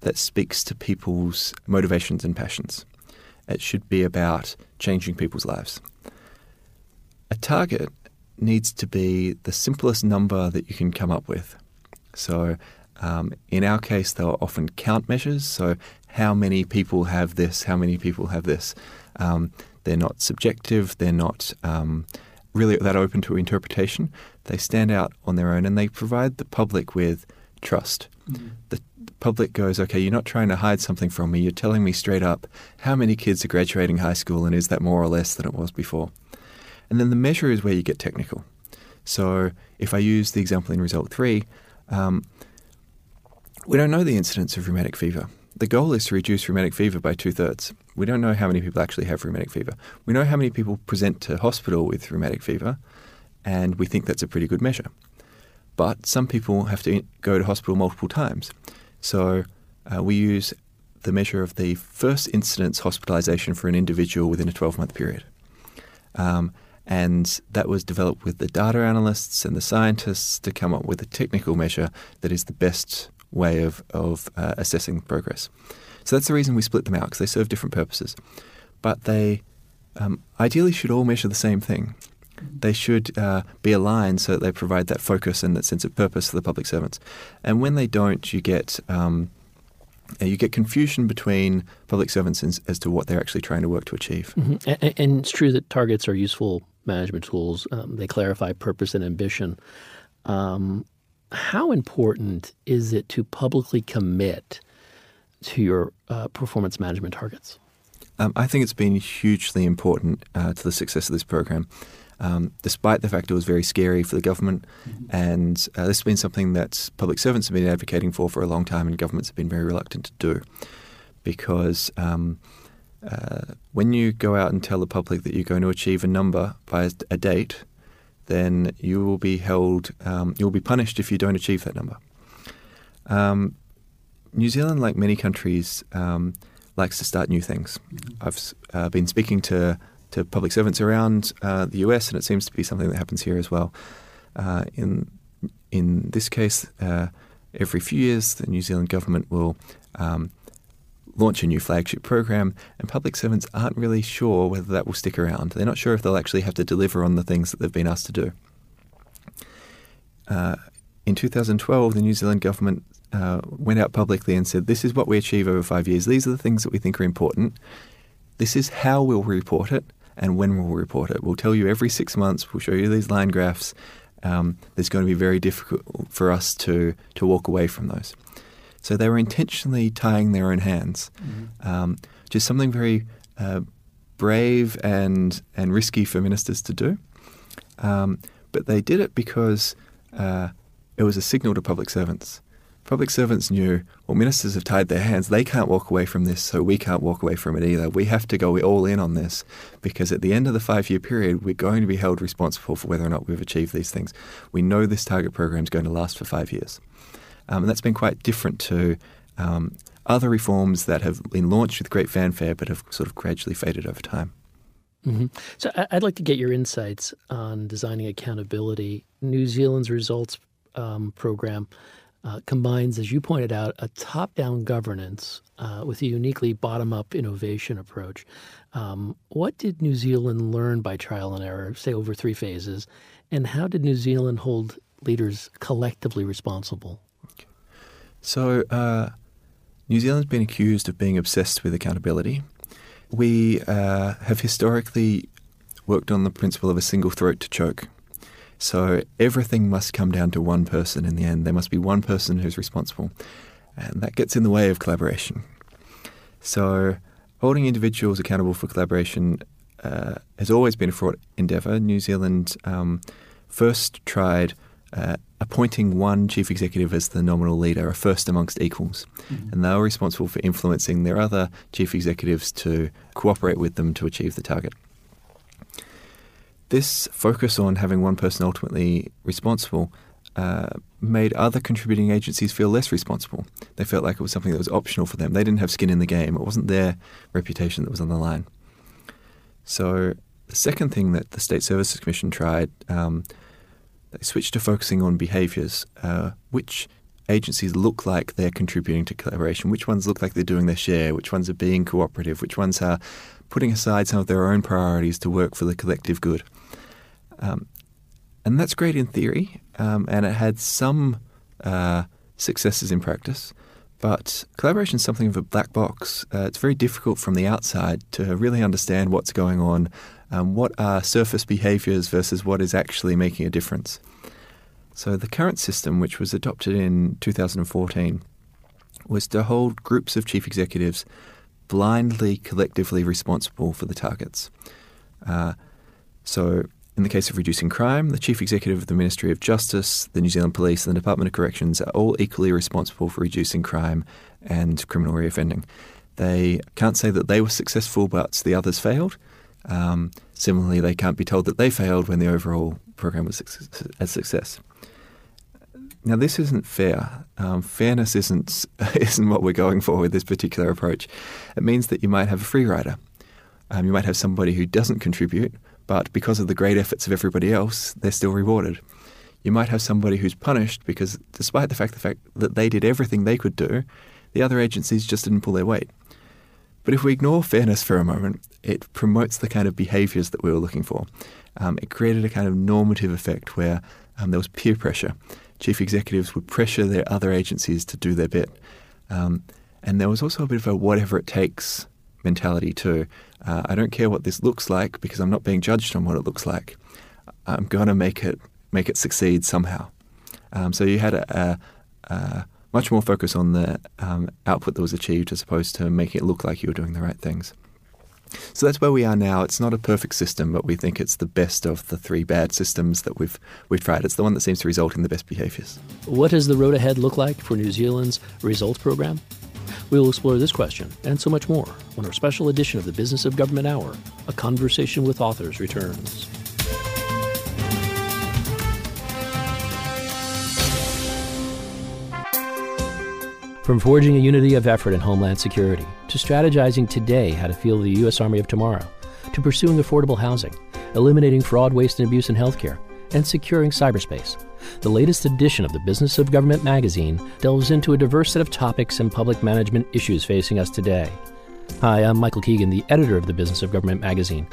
that speaks to people's motivations and passions. It should be about changing people's lives. A target needs to be the simplest number that you can come up with. So, um, in our case, they are often count measures. So, how many people have this? How many people have this? Um, they're not subjective. They're not um, really that open to interpretation. They stand out on their own and they provide the public with trust. Mm-hmm. The public goes, okay, you're not trying to hide something from me. You're telling me straight up how many kids are graduating high school and is that more or less than it was before? And then the measure is where you get technical. So if I use the example in result three, um, we don't know the incidence of rheumatic fever. The goal is to reduce rheumatic fever by two thirds. We don't know how many people actually have rheumatic fever. We know how many people present to hospital with rheumatic fever, and we think that's a pretty good measure. But some people have to go to hospital multiple times. So uh, we use the measure of the first incidence hospitalization for an individual within a 12 month period. Um, and that was developed with the data analysts and the scientists to come up with a technical measure that is the best way of, of uh, assessing progress. So that's the reason we split them out because they serve different purposes. But they um, ideally should all measure the same thing. They should uh, be aligned so that they provide that focus and that sense of purpose for the public servants. And when they don't, you get um, you get confusion between public servants as, as, to what they're actually trying to work to achieve. Mm-hmm. And, and, it's true that targets are useful management tools. Um, they clarify purpose and ambition. Um, how important is it to publicly commit to your uh, performance management targets? Um, I think it's been hugely important uh, to the success of this program, um, despite the fact it was very scary for the government. Mm-hmm. And uh, this has been something that public servants have been advocating for for a long time, and governments have been very reluctant to do. Because um, when you go out and tell the public that you're going to achieve a number by a date, then you will be held, um, you will be punished if you don't achieve that number. Um, New Zealand, like many countries, um, likes to start new things. I've uh, been speaking to, to public servants around uh, the US, and it seems to be something that happens here as well. Uh, in in this case, uh, every few years, the New Zealand government will um, launch a new flagship program, and public servants aren't really sure whether that will stick around. They're not sure if they'll actually have to deliver on the things that they've been asked to do. Uh, in 2012, the New Zealand government uh, went out publicly and said, This is what we achieve over five years. These are the things that we think are important. This is how we'll report it and when we'll report it. We'll tell you every six months, we'll show you these line graphs. Um, it's going to be very difficult for us to, to walk away from those. So they were intentionally tying their own hands, mm-hmm. um, just something very uh, brave and and risky for ministers to do. Um, but they did it because uh, it was a signal to public servants. Public servants knew, well, ministers have tied their hands. They can't walk away from this, so we can't walk away from it either. We have to go all in on this because at the end of the five year period, we're going to be held responsible for whether or not we've achieved these things. We know this target program is going to last for five years. Um, and that's been quite different to um, other reforms that have been launched with great fanfare but have sort of gradually faded over time. Mm-hmm. So I'd like to get your insights on designing accountability. New Zealand's results um, program uh, combines, as you pointed out, a top-down governance uh, with a uniquely bottom-up innovation approach. Um, what did New Zealand learn by trial and error, say over three phases, and how did New Zealand hold leaders collectively responsible? So, uh, New Zealand's been accused of being obsessed with accountability. We uh, have historically worked on the principle of a single throat to choke. So, everything must come down to one person in the end. There must be one person who's responsible. And that gets in the way of collaboration. So, holding individuals accountable for collaboration uh, has always been a fraught endeavour. New Zealand um, first tried uh, appointing one chief executive as the nominal leader, a first amongst equals. Mm-hmm. And they were responsible for influencing their other chief executives to cooperate with them to achieve the target. This focus on having one person ultimately responsible uh, made other contributing agencies feel less responsible. They felt like it was something that was optional for them. They didn't have skin in the game. It wasn't their reputation that was on the line. So the second thing that the State Services Commission tried um, they switched to focusing on behaviours, uh, which agencies look like they're contributing to collaboration, which ones look like they're doing their share, which ones are being cooperative, which ones are putting aside some of their own priorities to work for the collective good. Um, and that's great in theory, um, and it had some uh, successes in practice. But collaboration is something of a black box. Uh, it's very difficult from the outside to really understand what's going on, um, what are surface behaviors versus what is actually making a difference. So, the current system, which was adopted in 2014, was to hold groups of chief executives blindly, collectively responsible for the targets. Uh, so, in the case of reducing crime, the Chief Executive of the Ministry of Justice, the New Zealand Police, and the Department of Corrections are all equally responsible for reducing crime and criminal reoffending. They can't say that they were successful, but the others failed. Um, similarly, they can't be told that they failed when the overall program was a success. Now, this isn't fair. Um, fairness isn't isn't what we're going for with this particular approach. It means that you might have a free rider. Um, you might have somebody who doesn't contribute, but because of the great efforts of everybody else, they're still rewarded. You might have somebody who's punished because, despite the fact, the fact that they did everything they could do, the other agencies just didn't pull their weight. But if we ignore fairness for a moment, it promotes the kind of behaviours that we were looking for. Um, it created a kind of normative effect where um, there was peer pressure. Chief executives would pressure their other agencies to do their bit. Um, and there was also a bit of a whatever it takes mentality too. Uh, I don't care what this looks like because I'm not being judged on what it looks like. I'm going to make it make it succeed somehow. Um, so you had a, a, a, much more focus on the um, output that was achieved as opposed to making it look like you were doing the right things. So that's where we are now. It's not a perfect system, but we think it's the best of the three bad systems that we've we've tried. It's the one that seems to result in the best behaviours. What does the road ahead look like for New Zealand's results program? We will explore this question and so much more when our special edition of the Business of Government Hour, a conversation with authors, returns. From forging a unity of effort in Homeland Security, to strategizing today how to field the U.S. Army of tomorrow, to pursuing affordable housing, eliminating fraud, waste, and abuse in healthcare, and securing cyberspace. The latest edition of the Business of Government magazine delves into a diverse set of topics and public management issues facing us today. Hi, I'm Michael Keegan, the editor of the Business of Government magazine,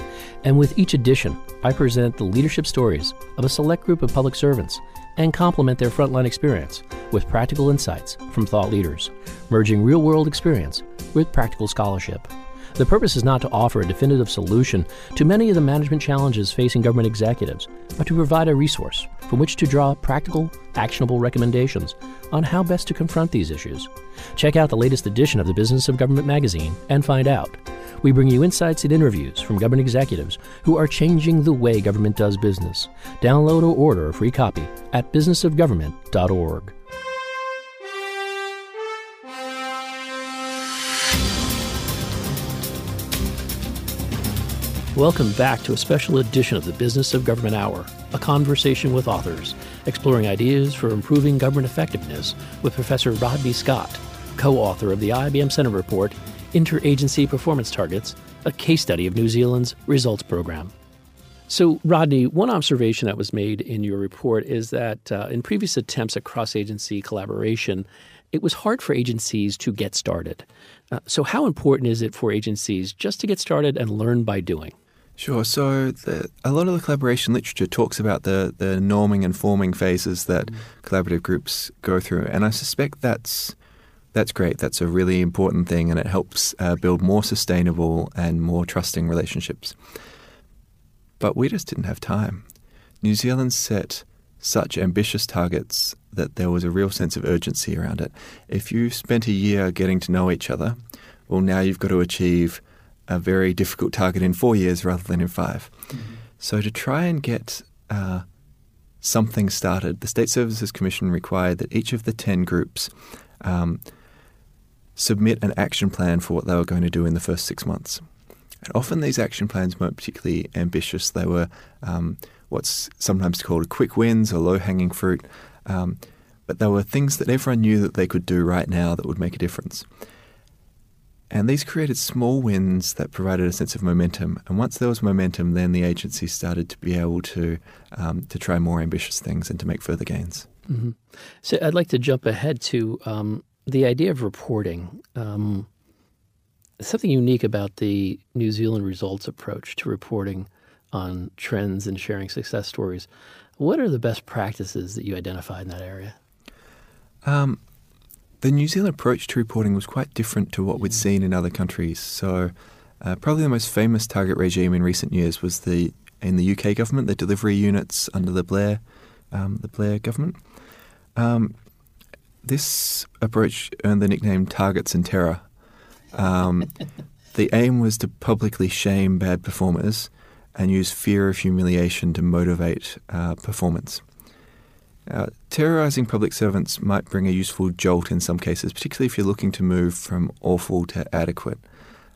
and with each edition, I present the leadership stories of a select group of public servants and complement their frontline experience with practical insights from thought leaders, merging real world experience with practical scholarship. The purpose is not to offer a definitive solution to many of the management challenges facing government executives, but to provide a resource from which to draw practical, actionable recommendations on how best to confront these issues. Check out the latest edition of the Business of Government magazine and find out. We bring you insights and interviews from government executives who are changing the way government does business. Download or order a free copy at businessofgovernment.org. Welcome back to a special edition of the Business of Government Hour, a conversation with authors, exploring ideas for improving government effectiveness with Professor Rodney Scott, co author of the IBM Center Report, Interagency Performance Targets, a case study of New Zealand's results program. So, Rodney, one observation that was made in your report is that uh, in previous attempts at cross agency collaboration, it was hard for agencies to get started. Uh, so, how important is it for agencies just to get started and learn by doing? Sure. So the, a lot of the collaboration literature talks about the, the norming and forming phases that mm. collaborative groups go through, and I suspect that's that's great. That's a really important thing, and it helps uh, build more sustainable and more trusting relationships. But we just didn't have time. New Zealand set such ambitious targets that there was a real sense of urgency around it. If you spent a year getting to know each other, well, now you've got to achieve a very difficult target in four years rather than in 5 mm-hmm. So to try and get uh, something started, the State Services Commission required that each of the 10 groups um, submit an action plan for what they were going to do in the first six months. And often these action plans weren't particularly ambitious. They were um, what's sometimes called quick wins or low hanging fruit. Um, but they were things that everyone knew that they could do right now that would make a difference. And these created small wins that provided a sense of momentum. And once there was momentum, then the agency started to be able to um, to try more ambitious things and to make further gains. Mm-hmm. So I'd like to jump ahead to um, the idea of reporting. Um, something unique about the New Zealand results approach to reporting on trends and sharing success stories. What are the best practices that you identified in that area? Um, the New Zealand approach to reporting was quite different to what we'd seen in other countries. So, uh, probably the most famous target regime in recent years was the in the UK government, the delivery units under the Blair um, the Blair government. Um, this approach earned the nickname "Targets and Terror." Um, the aim was to publicly shame bad performers and use fear of humiliation to motivate uh, performance. Uh, terrorizing public servants might bring a useful jolt in some cases, particularly if you're looking to move from awful to adequate.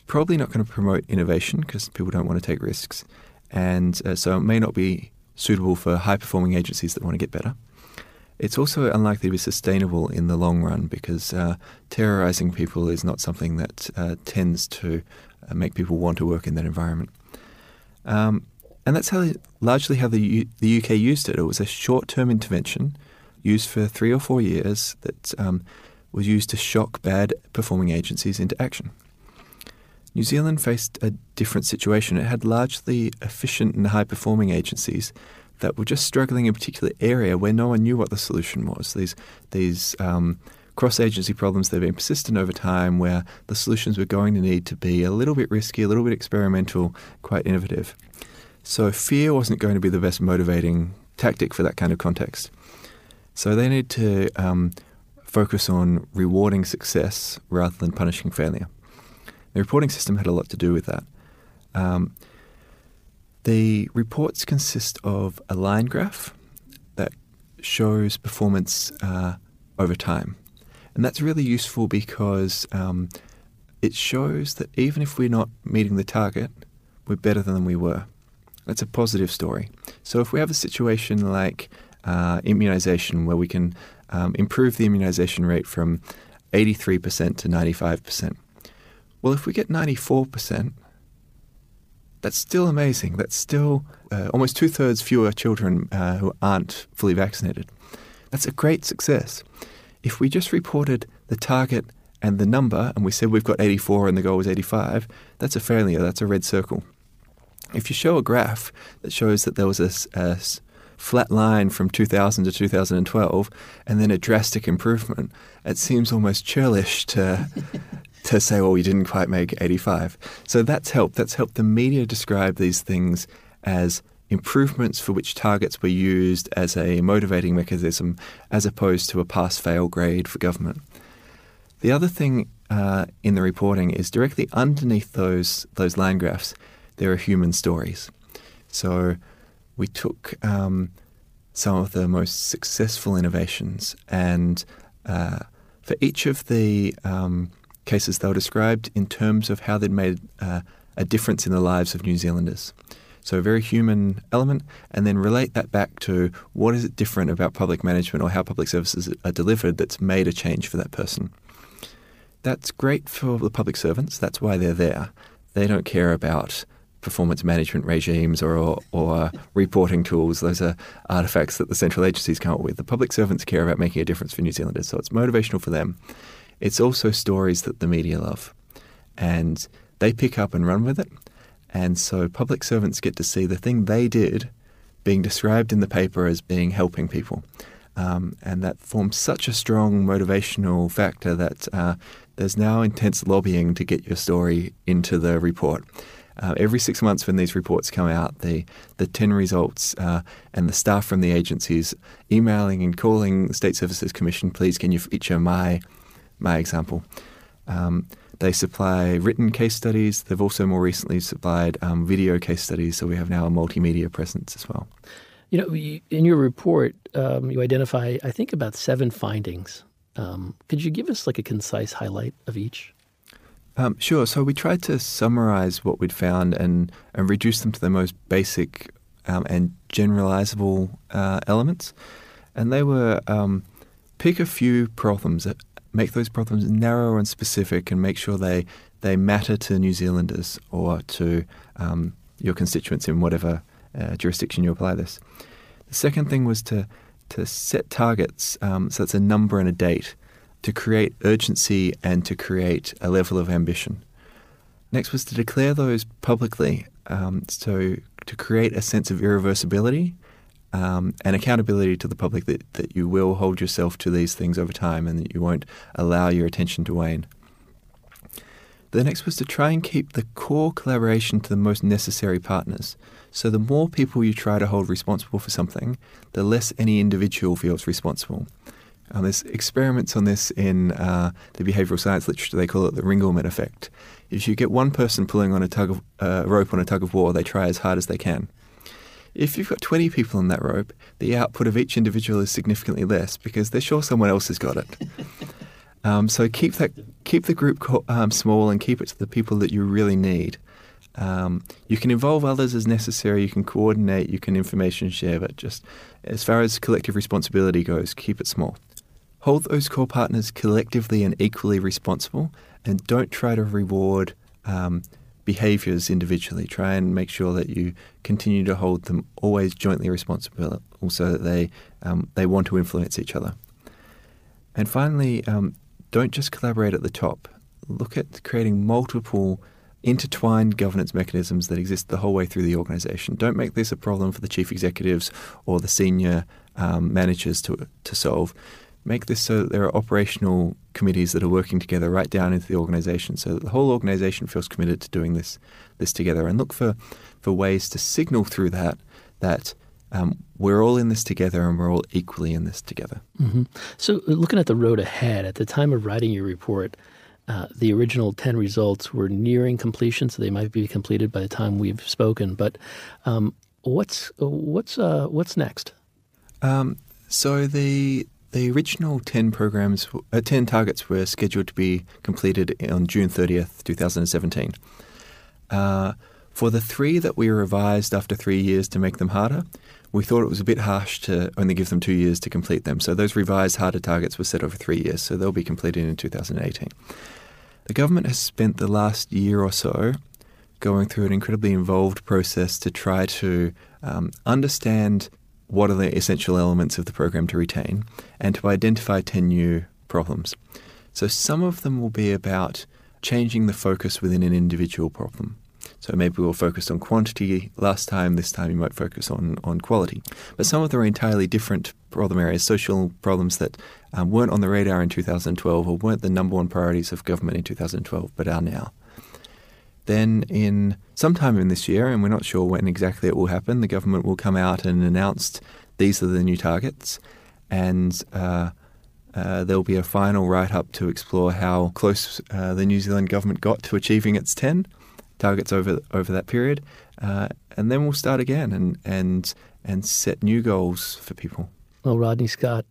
Probably not going to promote innovation because people don't want to take risks, and uh, so it may not be suitable for high performing agencies that want to get better. It's also unlikely to be sustainable in the long run because uh, terrorizing people is not something that uh, tends to uh, make people want to work in that environment. Um, and that's how largely how the U- the UK used it. It was a short term intervention used for three or four years that um, was used to shock bad performing agencies into action. New Zealand faced a different situation. It had largely efficient and high performing agencies that were just struggling in a particular area where no one knew what the solution was. These these um, cross agency problems that have been persistent over time where the solutions were going to need to be a little bit risky, a little bit experimental, quite innovative. So fear wasn't going to be the best motivating tactic for that kind of context. So they need to um, focus on rewarding success rather than punishing failure. The reporting system had a lot to do with that. Um, the reports consist of a line graph that shows performance uh, over time. And that's really useful because um, it shows that even if we're not meeting the target, we're better than we were. That's a positive story. So if we have a situation like uh, immunization where we can um, improve the immunization rate from 83% to 95%, well, if we get 94%, that's still amazing. That's still uh, almost two thirds fewer children uh, who aren't fully vaccinated. That's a great success. If we just reported the target and the number and we said we've got 84 and the goal was 85, that's a failure. That's a red circle. If you show a graph that shows that there was a, a flat line from 2000 to 2012 and then a drastic improvement, it seems almost churlish to to say, well, we didn't quite make 85. So that's helped. That's helped the media describe these things as improvements for which targets were used as a motivating mechanism as opposed to a pass fail grade for government. The other thing uh, in the reporting is directly underneath those, those line graphs there are human stories. So we took um, some of the most successful innovations, and uh, for each of the um, cases, they were described in terms of how they'd made uh, a difference in the lives of New Zealanders. So a very human element, and then relate that back to what is it different about public management or how public services are delivered that's made a change for that person. That's great for the public servants. That's why they're there. They don't care about performance management regimes or, or, or, reporting tools. Those are artifacts that the central agencies come up with. The public servants care about making a difference for New Zealanders, so it's motivational for them. It's also stories that the media love, and they pick up and run with it. And so public servants get to see the thing they did being described in the paper as being helping people. Um, and that forms such a strong motivational factor that uh, there's now intense lobbying to get your story into the report. Uh, every six months, when these reports come out, the the ten results uh, and the staff from the agencies emailing and calling the State Services Commission, please can you feature my my example. Um, they supply written case studies. They've also more recently supplied um, video case studies, so we have now a multimedia presence as well. You know, in your report, um, you identify, I think, about seven findings. Um, could you give us like a concise highlight of each? Um, sure. So we tried to summarize what we'd found and, and reduce them to the most basic um, and generalizable uh, elements. And they were um, pick a few problems, make those problems narrow and specific, and make sure they, they matter to New Zealanders or to um, your constituents in whatever uh, jurisdiction you apply this. The second thing was to to set targets, um, so it's a number and a date, to create urgency and to create a level of ambition. Next was to declare those publicly, um, so to create a sense of irreversibility um, and accountability to the public that, that you will hold yourself to these things over time and that you won't allow your attention to wane. The next was to try and keep the core collaboration to the most necessary partners. So the more people you try to hold responsible for something, the less any individual feels responsible. Um, there's experiments on this in uh, the behavioral science literature. They call it the Ringelmann effect. If you get one person pulling on a tug of uh, rope on a tug of war, they try as hard as they can. If you've got 20 people on that rope, the output of each individual is significantly less because they're sure someone else has got it. um, so keep that keep the group co- um, small and keep it to the people that you really need. Um, you can involve others as necessary. You can coordinate. You can information share. But just as far as collective responsibility goes, keep it small. Hold those core partners collectively and equally responsible, and don't try to reward um, behaviors individually. Try and make sure that you continue to hold them always jointly responsible, so that they um, they want to influence each other. And finally, um, don't just collaborate at the top. Look at creating multiple intertwined governance mechanisms that exist the whole way through the organization. Don't make this a problem for the chief executives or the senior um, managers to, to solve. Make this so that there are operational committees that are working together right down into the organization so that the whole organization feels committed to doing this, this together. And look for, for ways to signal through that that um, we're all in this together and we're all equally in this together. Mm-hmm. So, looking at the road ahead, at the time of writing your report, uh, the original 10 results were nearing completion, so they might be completed by the time we've spoken. But um, what's, what's, uh, what's next? Um, so, the, the original 10 programs, uh, 10 targets were scheduled to be completed on June 30th, 2017. Uh, for the three that we revised after three years to make them harder, we thought it was a bit harsh to only give them two years to complete them. So those revised harder targets were set over three years, so they'll be completed in 2018. The government has spent the last year or so going through an incredibly involved process to try to um, understand what are the essential elements of the program to retain and to identify 10 new problems. So some of them will be about changing the focus within an individual problem. So maybe we'll focus on quantity last time, this time you might focus on, on quality. But some of them are entirely different problem areas, social problems that um, weren't on the radar in 2012 or weren't the number one priorities of government in 2012, but are now. Then, in sometime in this year, and we're not sure when exactly it will happen, the government will come out and announce these are the new targets, and uh, uh, there'll be a final write up to explore how close uh, the New Zealand government got to achieving its 10 targets over over that period, uh, and then we'll start again and and and set new goals for people. Well, Rodney Scott,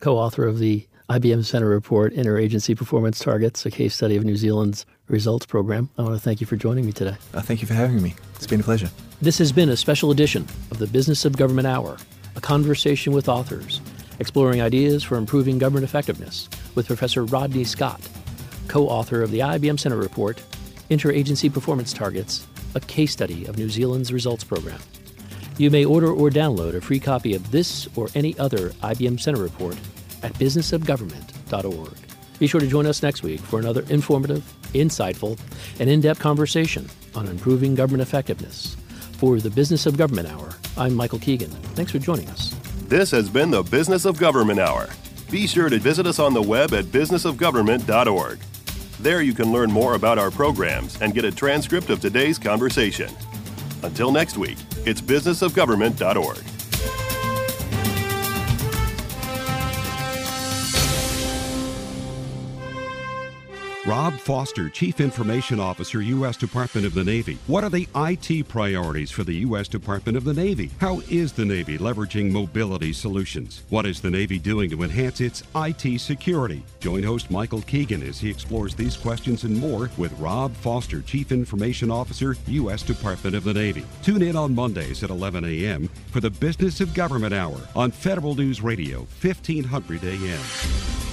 co-author of the IBM Center Report Interagency Performance Targets, a case study of New Zealand's results program. I want to thank you for joining me today. Uh, thank you for having me. It's been a pleasure. This has been a special edition of the Business of Government Hour, a conversation with authors, exploring ideas for improving government effectiveness with Professor Rodney Scott, co author of the IBM Center Report Interagency Performance Targets, a case study of New Zealand's results program. You may order or download a free copy of this or any other IBM Center report at businessofgovernment.org. Be sure to join us next week for another informative, insightful, and in depth conversation on improving government effectiveness. For the Business of Government Hour, I'm Michael Keegan. Thanks for joining us. This has been the Business of Government Hour. Be sure to visit us on the web at businessofgovernment.org. There you can learn more about our programs and get a transcript of today's conversation. Until next week, it's businessofgovernment.org. Rob Foster, Chief Information Officer, U.S. Department of the Navy. What are the IT priorities for the U.S. Department of the Navy? How is the Navy leveraging mobility solutions? What is the Navy doing to enhance its IT security? Join host Michael Keegan as he explores these questions and more with Rob Foster, Chief Information Officer, U.S. Department of the Navy. Tune in on Mondays at 11 a.m. for the Business of Government Hour on Federal News Radio, 1500 a.m.